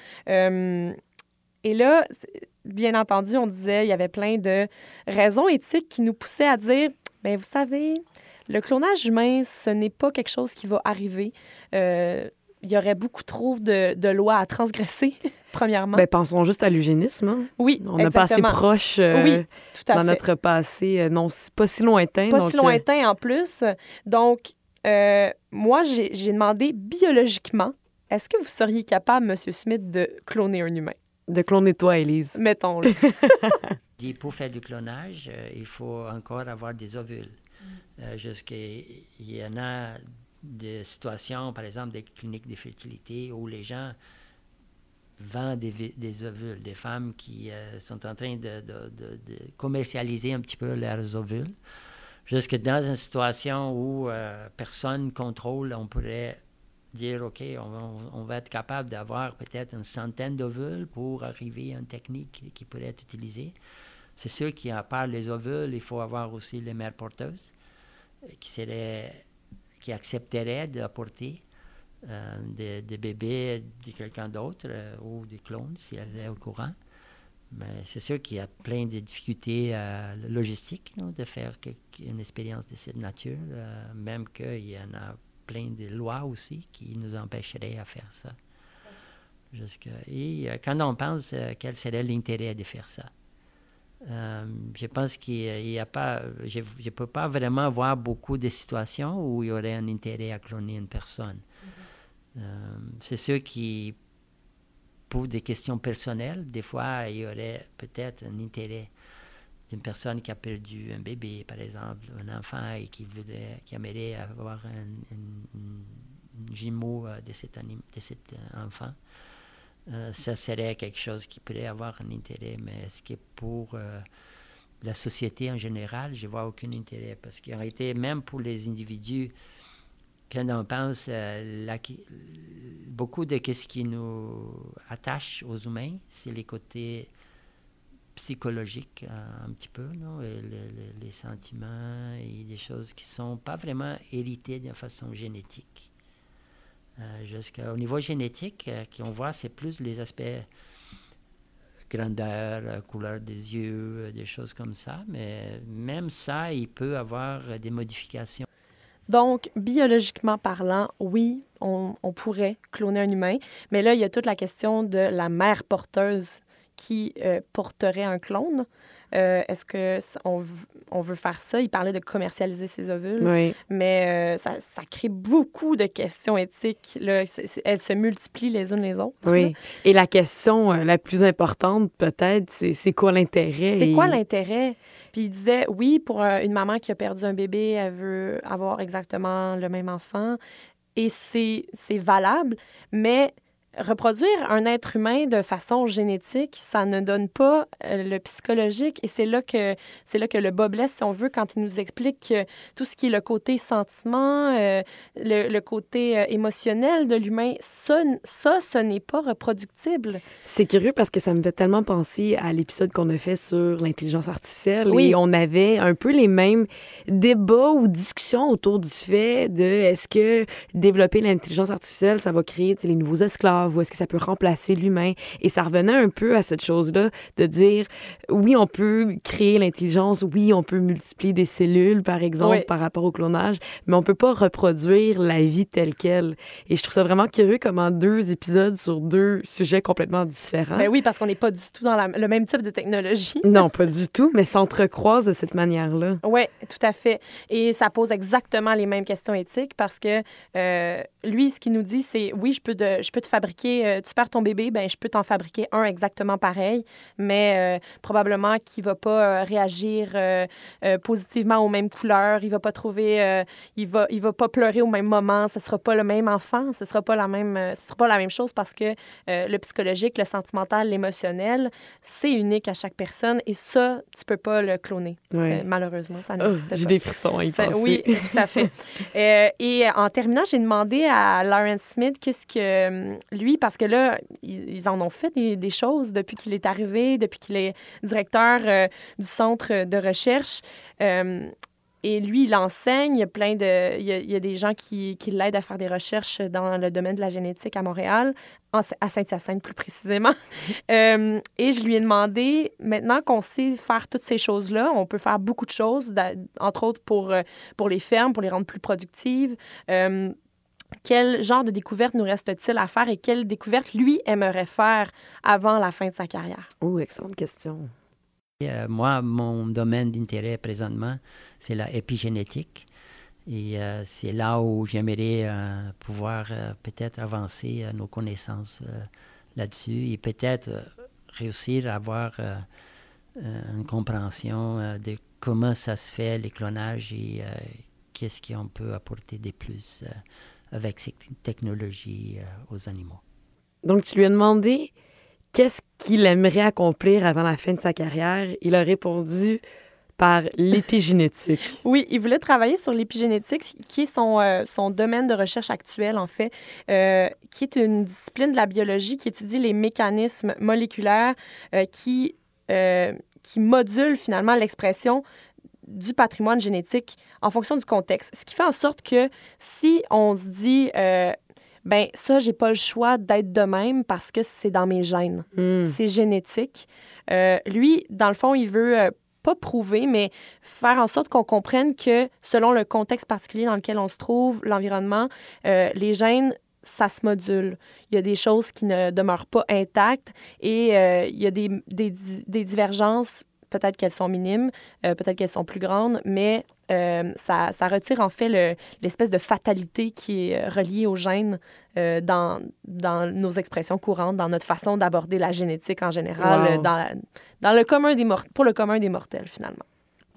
Et là, bien entendu, on disait, il y avait plein de raisons éthiques qui nous poussaient à dire, bien, vous savez, le clonage humain, ce n'est pas quelque chose qui va arriver. Euh, il y aurait beaucoup trop de, de lois à transgresser, premièrement. Ben, pensons juste à l'eugénisme. hein. oui, On n'a pas assez proche euh, Oui, tout à dans fait. notre passé, euh, non, pas si lointain. Pas donc, si lointain en plus. Donc, moi, j'ai j'ai demandé biologiquement, est-ce que vous seriez capable, Monsieur Smith, de cloner un humain? De cloner toi, Élise. Mettons-le. Pour faire du clonage, euh, il faut encore avoir des ovules. Euh, il y en a des situations, par exemple des cliniques de fertilité, où les gens vendent des, ovules, des femmes qui euh, sont en train de, de- de- de commercialiser un petit peu leurs ovules. Jusque dans une situation où euh, personne contrôle, on pourrait dire, OK, on, va- on va être capable d'avoir peut-être une centaine d'ovules pour arriver à une technique qui pourrait être utilisée. C'est sûr qu'à part les ovules, il faut avoir aussi les mères porteuses euh, qui, seraient, qui accepteraient d'apporter euh, des, des bébés de quelqu'un d'autre euh, ou des clones si elle est au courant. Mais c'est sûr qu'il y a plein de difficultés euh, logistiques non, de faire une expérience de cette nature, même qu'il y en a plein de lois aussi qui nous empêcheraient à faire ça. Jusque- et euh, quand on pense euh, quel serait l'intérêt de faire ça, euh, je pense qu'il n'y a pas, je ne peux pas vraiment voir beaucoup de situations où il y aurait un intérêt à cloner une personne. Euh, c'est sûr que pour des questions personnelles, des fois, il y aurait peut-être un intérêt d'une personne qui a perdu un bébé, par exemple, un enfant, et qui, voudrait, qui aimerait avoir un, jumeau euh, de cet, anim- de cet euh, enfant. Euh, ça serait quelque chose qui pourrait avoir un intérêt, mais est-ce que pour euh, la société en général, je vois aucun intérêt. Parce qu'en réalité, même pour les individus, quand on pense, qui- beaucoup de ce qui nous attache aux humains, c'est les côtés psychologiques euh, un petit peu, non? Et le- le- les sentiments et des choses qui sont pas vraiment héritées d'une façon génétique. Euh, jusqu'au niveau génétique, euh, qu'on voit, c'est plus les aspects grandeur, euh, couleur des yeux, euh, des choses comme ça. Mais même ça, il peut avoir euh, des modifications. Donc, biologiquement parlant, oui, on, on pourrait cloner un humain, mais là, il y a toute la question de la mère porteuse qui euh, porterait un clone. Euh, Est-ce que on, veut faire ça? Il parlait de commercialiser ses ovules, Oui. mais euh, ça, ça crée beaucoup de questions éthiques. Là. Elles se multiplient les unes les autres. Oui. Et la question la plus importante, peut-être, c'est c'est quoi l'intérêt? C'est Et- quoi l'intérêt? Puis il disait, oui, pour une maman qui a perdu un bébé, elle veut avoir exactement le même enfant. Et c'est c'est valable, mais reproduire un être humain de façon génétique, ça ne donne pas euh, le psychologique. Et c'est là que c'est là que le bas blesse, si on veut, quand il nous explique que tout ce qui est le côté sentiment, euh, le, le côté euh, émotionnel de l'humain, ça, ça, ce n'est pas reproductible. C'est curieux parce que ça me fait tellement penser à l'épisode qu'on a fait sur l'intelligence artificielle. Oui. Et on avait un peu les mêmes débats ou discussions autour du fait de est-ce que développer l'intelligence artificielle, ça va créer les nouveaux esclaves ou est-ce que ça peut remplacer l'humain? Et ça revenait un peu à cette chose-là de dire oui, on peut créer l'intelligence, oui, on peut multiplier des cellules, par exemple, Oui. par rapport au clonage, mais on peut pas reproduire la vie telle qu'elle. Et je trouve ça vraiment curieux comment deux épisodes sur deux sujets complètement différents. Ben oui, parce qu'on n'est pas du tout dans la- le même type de technologie. Non, pas du tout, mais s'entrecroisent de cette manière-là. Oui, tout à fait. Et ça pose exactement les mêmes questions éthiques parce que euh, lui, ce qu'il nous dit, c'est oui, je peux, de, je peux te fabriquer, euh, tu perds ton bébé, ben je peux t'en fabriquer un exactement pareil, mais euh, probablement qu'il va pas euh, réagir euh, euh, positivement aux mêmes couleurs, il va pas trouver, il va, il va pas pleurer au même moment, ce sera pas le même enfant, ce sera pas la même, ce sera pas la même chose parce que le psychologique, le sentimental, l'émotionnel, c'est unique à chaque personne et ça, tu peux pas le cloner. Ouais. Malheureusement, ça Oh, n'existe J'ai des frissons à y Ça- penser. oui, tout à fait. Et en terminant, j'ai demandé à Lawrence Smith qu'est-ce que hum, lui, parce que là, ils, ils en ont fait des, des choses depuis qu'il est arrivé, depuis qu'il est directeur euh, du centre de recherche. Euh, et lui, il enseigne. Il y a plein de. Il y a, il y a des gens qui, qui l'aident à faire des recherches dans le domaine de la génétique à Montréal, en- à Saint-Hyacinthe plus précisément. Euh, et je lui ai demandé, maintenant qu'on sait faire toutes ces choses-là, on peut faire beaucoup de choses, entre autres pour, pour les fermes, pour les rendre plus productives. Euh, quel genre de découverte nous reste-t-il à faire et quelle découverte lui aimerait faire avant la fin de sa carrière? Oh, excellente question. Euh, moi, mon domaine d'intérêt présentement, c'est la épigénétique. Et euh, c'est là où j'aimerais euh, pouvoir euh, peut-être avancer euh, nos connaissances euh, là-dessus et peut-être euh, réussir à avoir une compréhension euh, de comment ça se fait, les clonages et euh, qu'est-ce qu'on peut apporter de plus euh, avec ces technologies euh, aux animaux. Donc, tu lui as demandé qu'est-ce qu'il aimerait accomplir avant la fin de sa carrière. Il a répondu par l'épigénétique. Oui, il voulait travailler sur l'épigénétique, qui est son, euh, son domaine de recherche actuel, en fait, euh, qui est une discipline de la biologie qui étudie les mécanismes moléculaires euh, qui, euh, qui modulent finalement l'expression du patrimoine génétique en fonction du contexte. Ce qui fait en sorte que si on se dit, euh, ben ça, j'ai pas le choix d'être de même parce que c'est dans mes gènes Hmm. c'est génétique. Euh, lui, dans le fond, il veut euh, pas prouver, mais faire en sorte qu'on comprenne que selon le contexte particulier dans lequel on se trouve, l'environnement, euh, les gènes, ça se module. Il y a des choses qui ne demeurent pas intactes et euh, il y a des, des divergences, peut-être qu'elles sont minimes, euh, peut-être qu'elles sont plus grandes, mais euh, ça, ça retire en fait le- l'espèce de fatalité qui est euh, reliée aux gènes euh, dans, dans nos expressions courantes, dans notre façon d'aborder la génétique en général, Wow. dans, la- dans le commun des pour le commun des mortels finalement.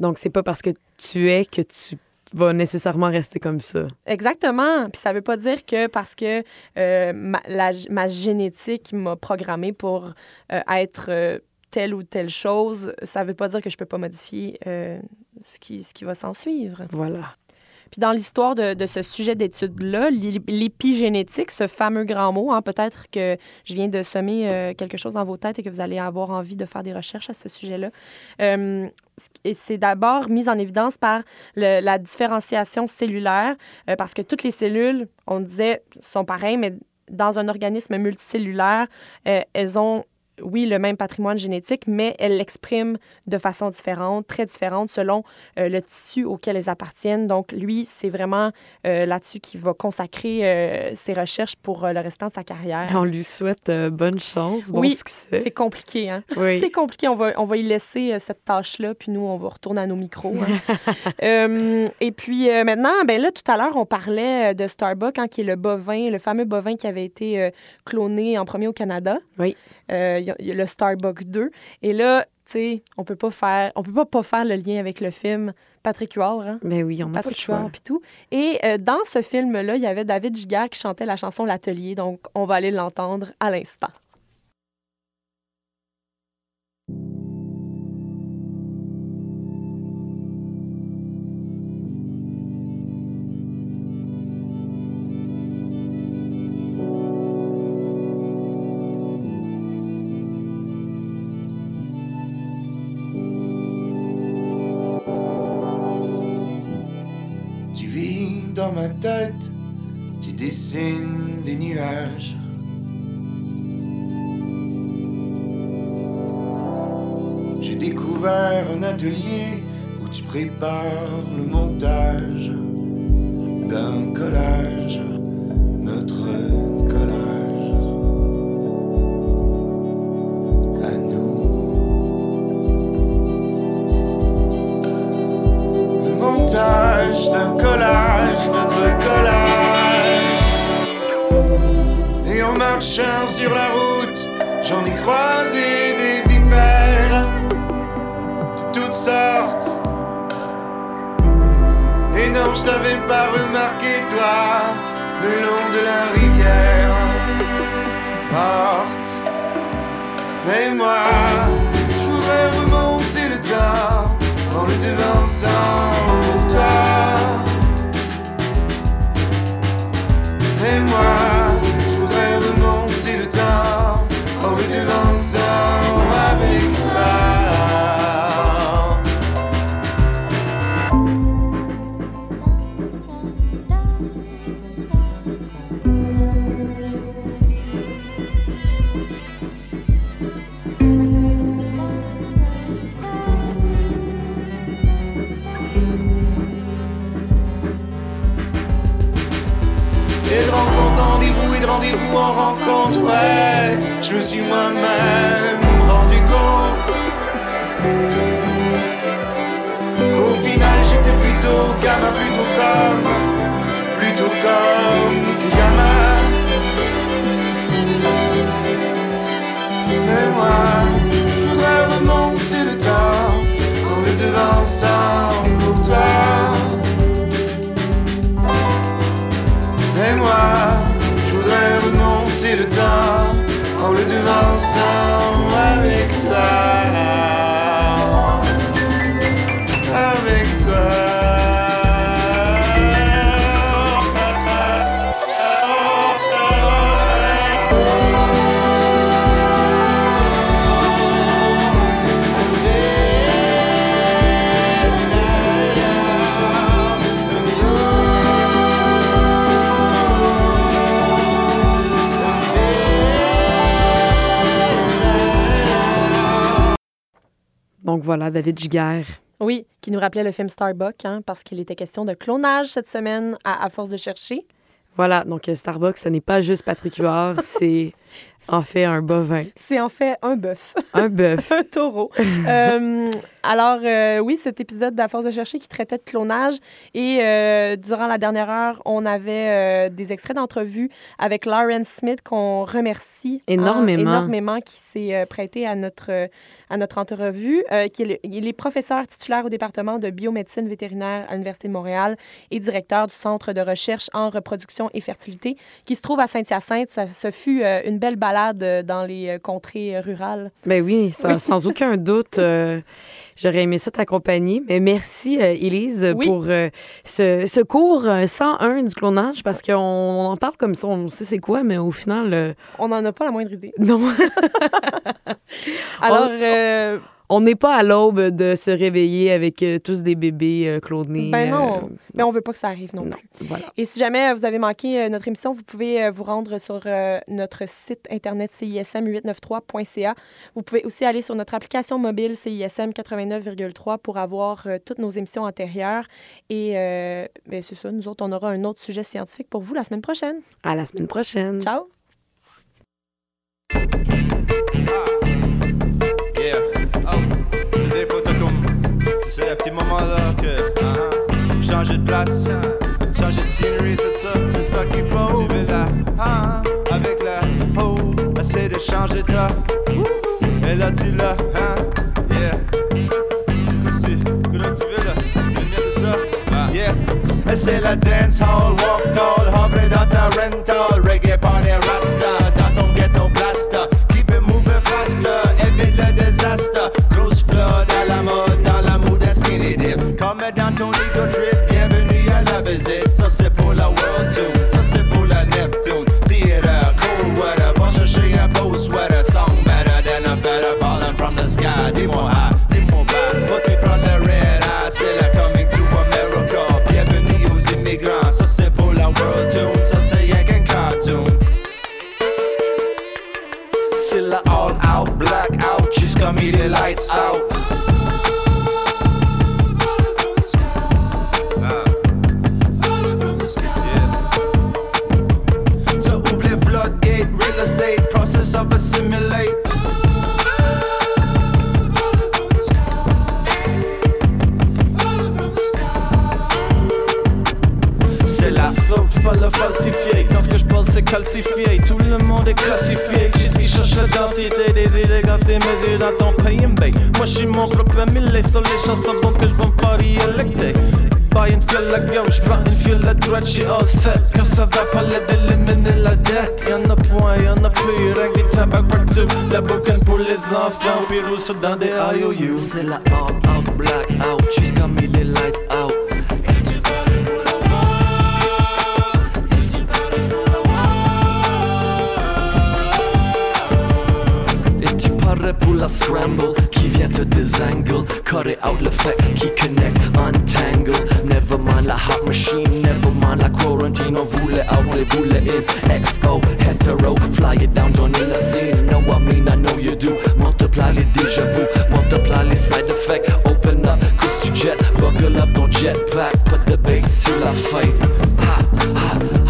Donc, c'est pas parce que tu es que tu vas nécessairement rester comme ça. Exactement. Puis ça veut pas dire que parce que euh, ma, la- ma génétique m'a programmé pour euh, être telle ou telle chose, ça veut pas dire que je peux pas modifier euh, ce, qui, ce qui va s'en suivre. Voilà. Puis dans l'histoire de, de ce sujet d'étude-là, l'é- l'épigénétique, ce fameux grand mot, hein, peut-être que je viens de semer euh, quelque chose dans vos têtes et que vous allez avoir envie de faire des recherches à ce sujet-là. Euh, et c'est d'abord mis en évidence par le- la différenciation cellulaire, euh, parce que toutes les cellules, on disait, sont pareilles, mais dans un organisme multicellulaire, elles ont oui, le même patrimoine génétique, mais elles l'expriment de façon différente, très différente, selon euh, le tissu auquel elles appartiennent. Donc, lui, c'est vraiment euh, là-dessus qu'il va consacrer euh, ses recherches pour le restant de sa carrière. On lui souhaite bonne chance, bon Oui, succès. C'est compliqué, hein? Oui. C'est compliqué. On va, on va y laisser cette tâche-là, puis nous, on va retourner à nos micros. hein. Et puis maintenant, ben là, tout à l'heure, on parlait de Starbucks, hein, qui est le bovin, le fameux bovin qui avait été cloné en premier au Canada. Oui. Euh, y, a- y a le Starbucks 2. Et là, tu sais, on peut pas faire, on peut pas pas faire le lien avec le film Patrick Huard, hein? Mais oui, on le Patrick. Huard puis tout. Et euh, dans ce film-là, il y avait David Giguère qui chantait la chanson L'Atelier. Donc, on va aller l'entendre à l'instant. Tu dessines des nuages. J'ai découvert un atelier où tu prépares le montage d'un collage, notre croisé des vipères de toutes sortes. Et non, je t'avais pas remarqué, toi, le long de la rivière morte. Mais moi, Je me suis moi-même rendu compte qu'au final j'étais plutôt gamin, plutôt comme, plutôt comme gamin. Mais moi, je voudrais remonter le temps en le devançant Donc voilà, David Giguère. Oui, qui nous rappelait le film Starbucks, hein, parce qu'il était question de clonage cette semaine à, à force de chercher. Voilà, donc euh, Starbucks, ce n'est pas juste Patrick Huard, c'est en fait un bovin, C'est en fait un bœuf. un bœuf. un taureau. Euh, alors, euh, oui, cet épisode d'À force de chercher qui traitait de clonage. Et euh, durant la dernière heure, on avait des extraits d'entrevue avec Lauren Smith qu'on remercie hein, Énormément. énormément, qui s'est prêté à notre, à notre entrevue, qui est, le- il est professeur titulaire au département de biomédecine vétérinaire à l'Université de Montréal et directeur du Centre de recherche en reproduction et fertilité qui se trouve à Saint-Hyacinthe. Ça, ce fut une belle balade euh, dans les euh, contrées euh, rurales. Ben oui, sans, sans aucun doute, euh, j'aurais aimé ça t'accompagner. Mais merci, euh, Élise, Oui. pour euh, ce, ce cours euh, 101 du clonage, parce qu'on on en parle comme ça, on sait c'est quoi, mais au final, On n'en a pas la moindre idée. non. Alors, on n'est pas à l'aube de se réveiller avec euh, tous des bébés euh, clonés. Ben non, euh, mais on veut pas que ça arrive non, non, plus. voilà. Et si jamais vous avez manqué euh, notre émission, vous pouvez vous rendre sur notre site internet CISM893.ca. Vous pouvez aussi aller sur notre application mobile CISM 89,3 pour avoir toutes nos émissions antérieures. Et ben, c'est ça, nous autres, on aura un autre sujet scientifique pour vous la semaine prochaine. À la semaine prochaine. Ciao! C'est un petit moment là que. ah, changer de place, changer de scenery, tout ça. C'est ça qu'il faut. Tu veux la. ah, avec la. Oh, essayer de changer de. Et là, tu l'as. hein, yeah. C'est? Que là, tu veux là? Tu de ça? Yeah. Et c'est la dance hall, walk tall, hovre dans ta rental, reggae party les enfants, puis rousse dans des IOU C'est la all Prêt scramble Qui vient te désangle. Cut it out le fait qui connect Untangle. Never mind la hot machine Never mind la quarantine. On voulait out on les voulait in. XO hetero Fly it down joining the scene. Know I mean I know you do. Multiply les déjà vu Multiply les side effects. Open up cause tu jet Buckle up ton jetpack Put the bait sur la fête Ha ha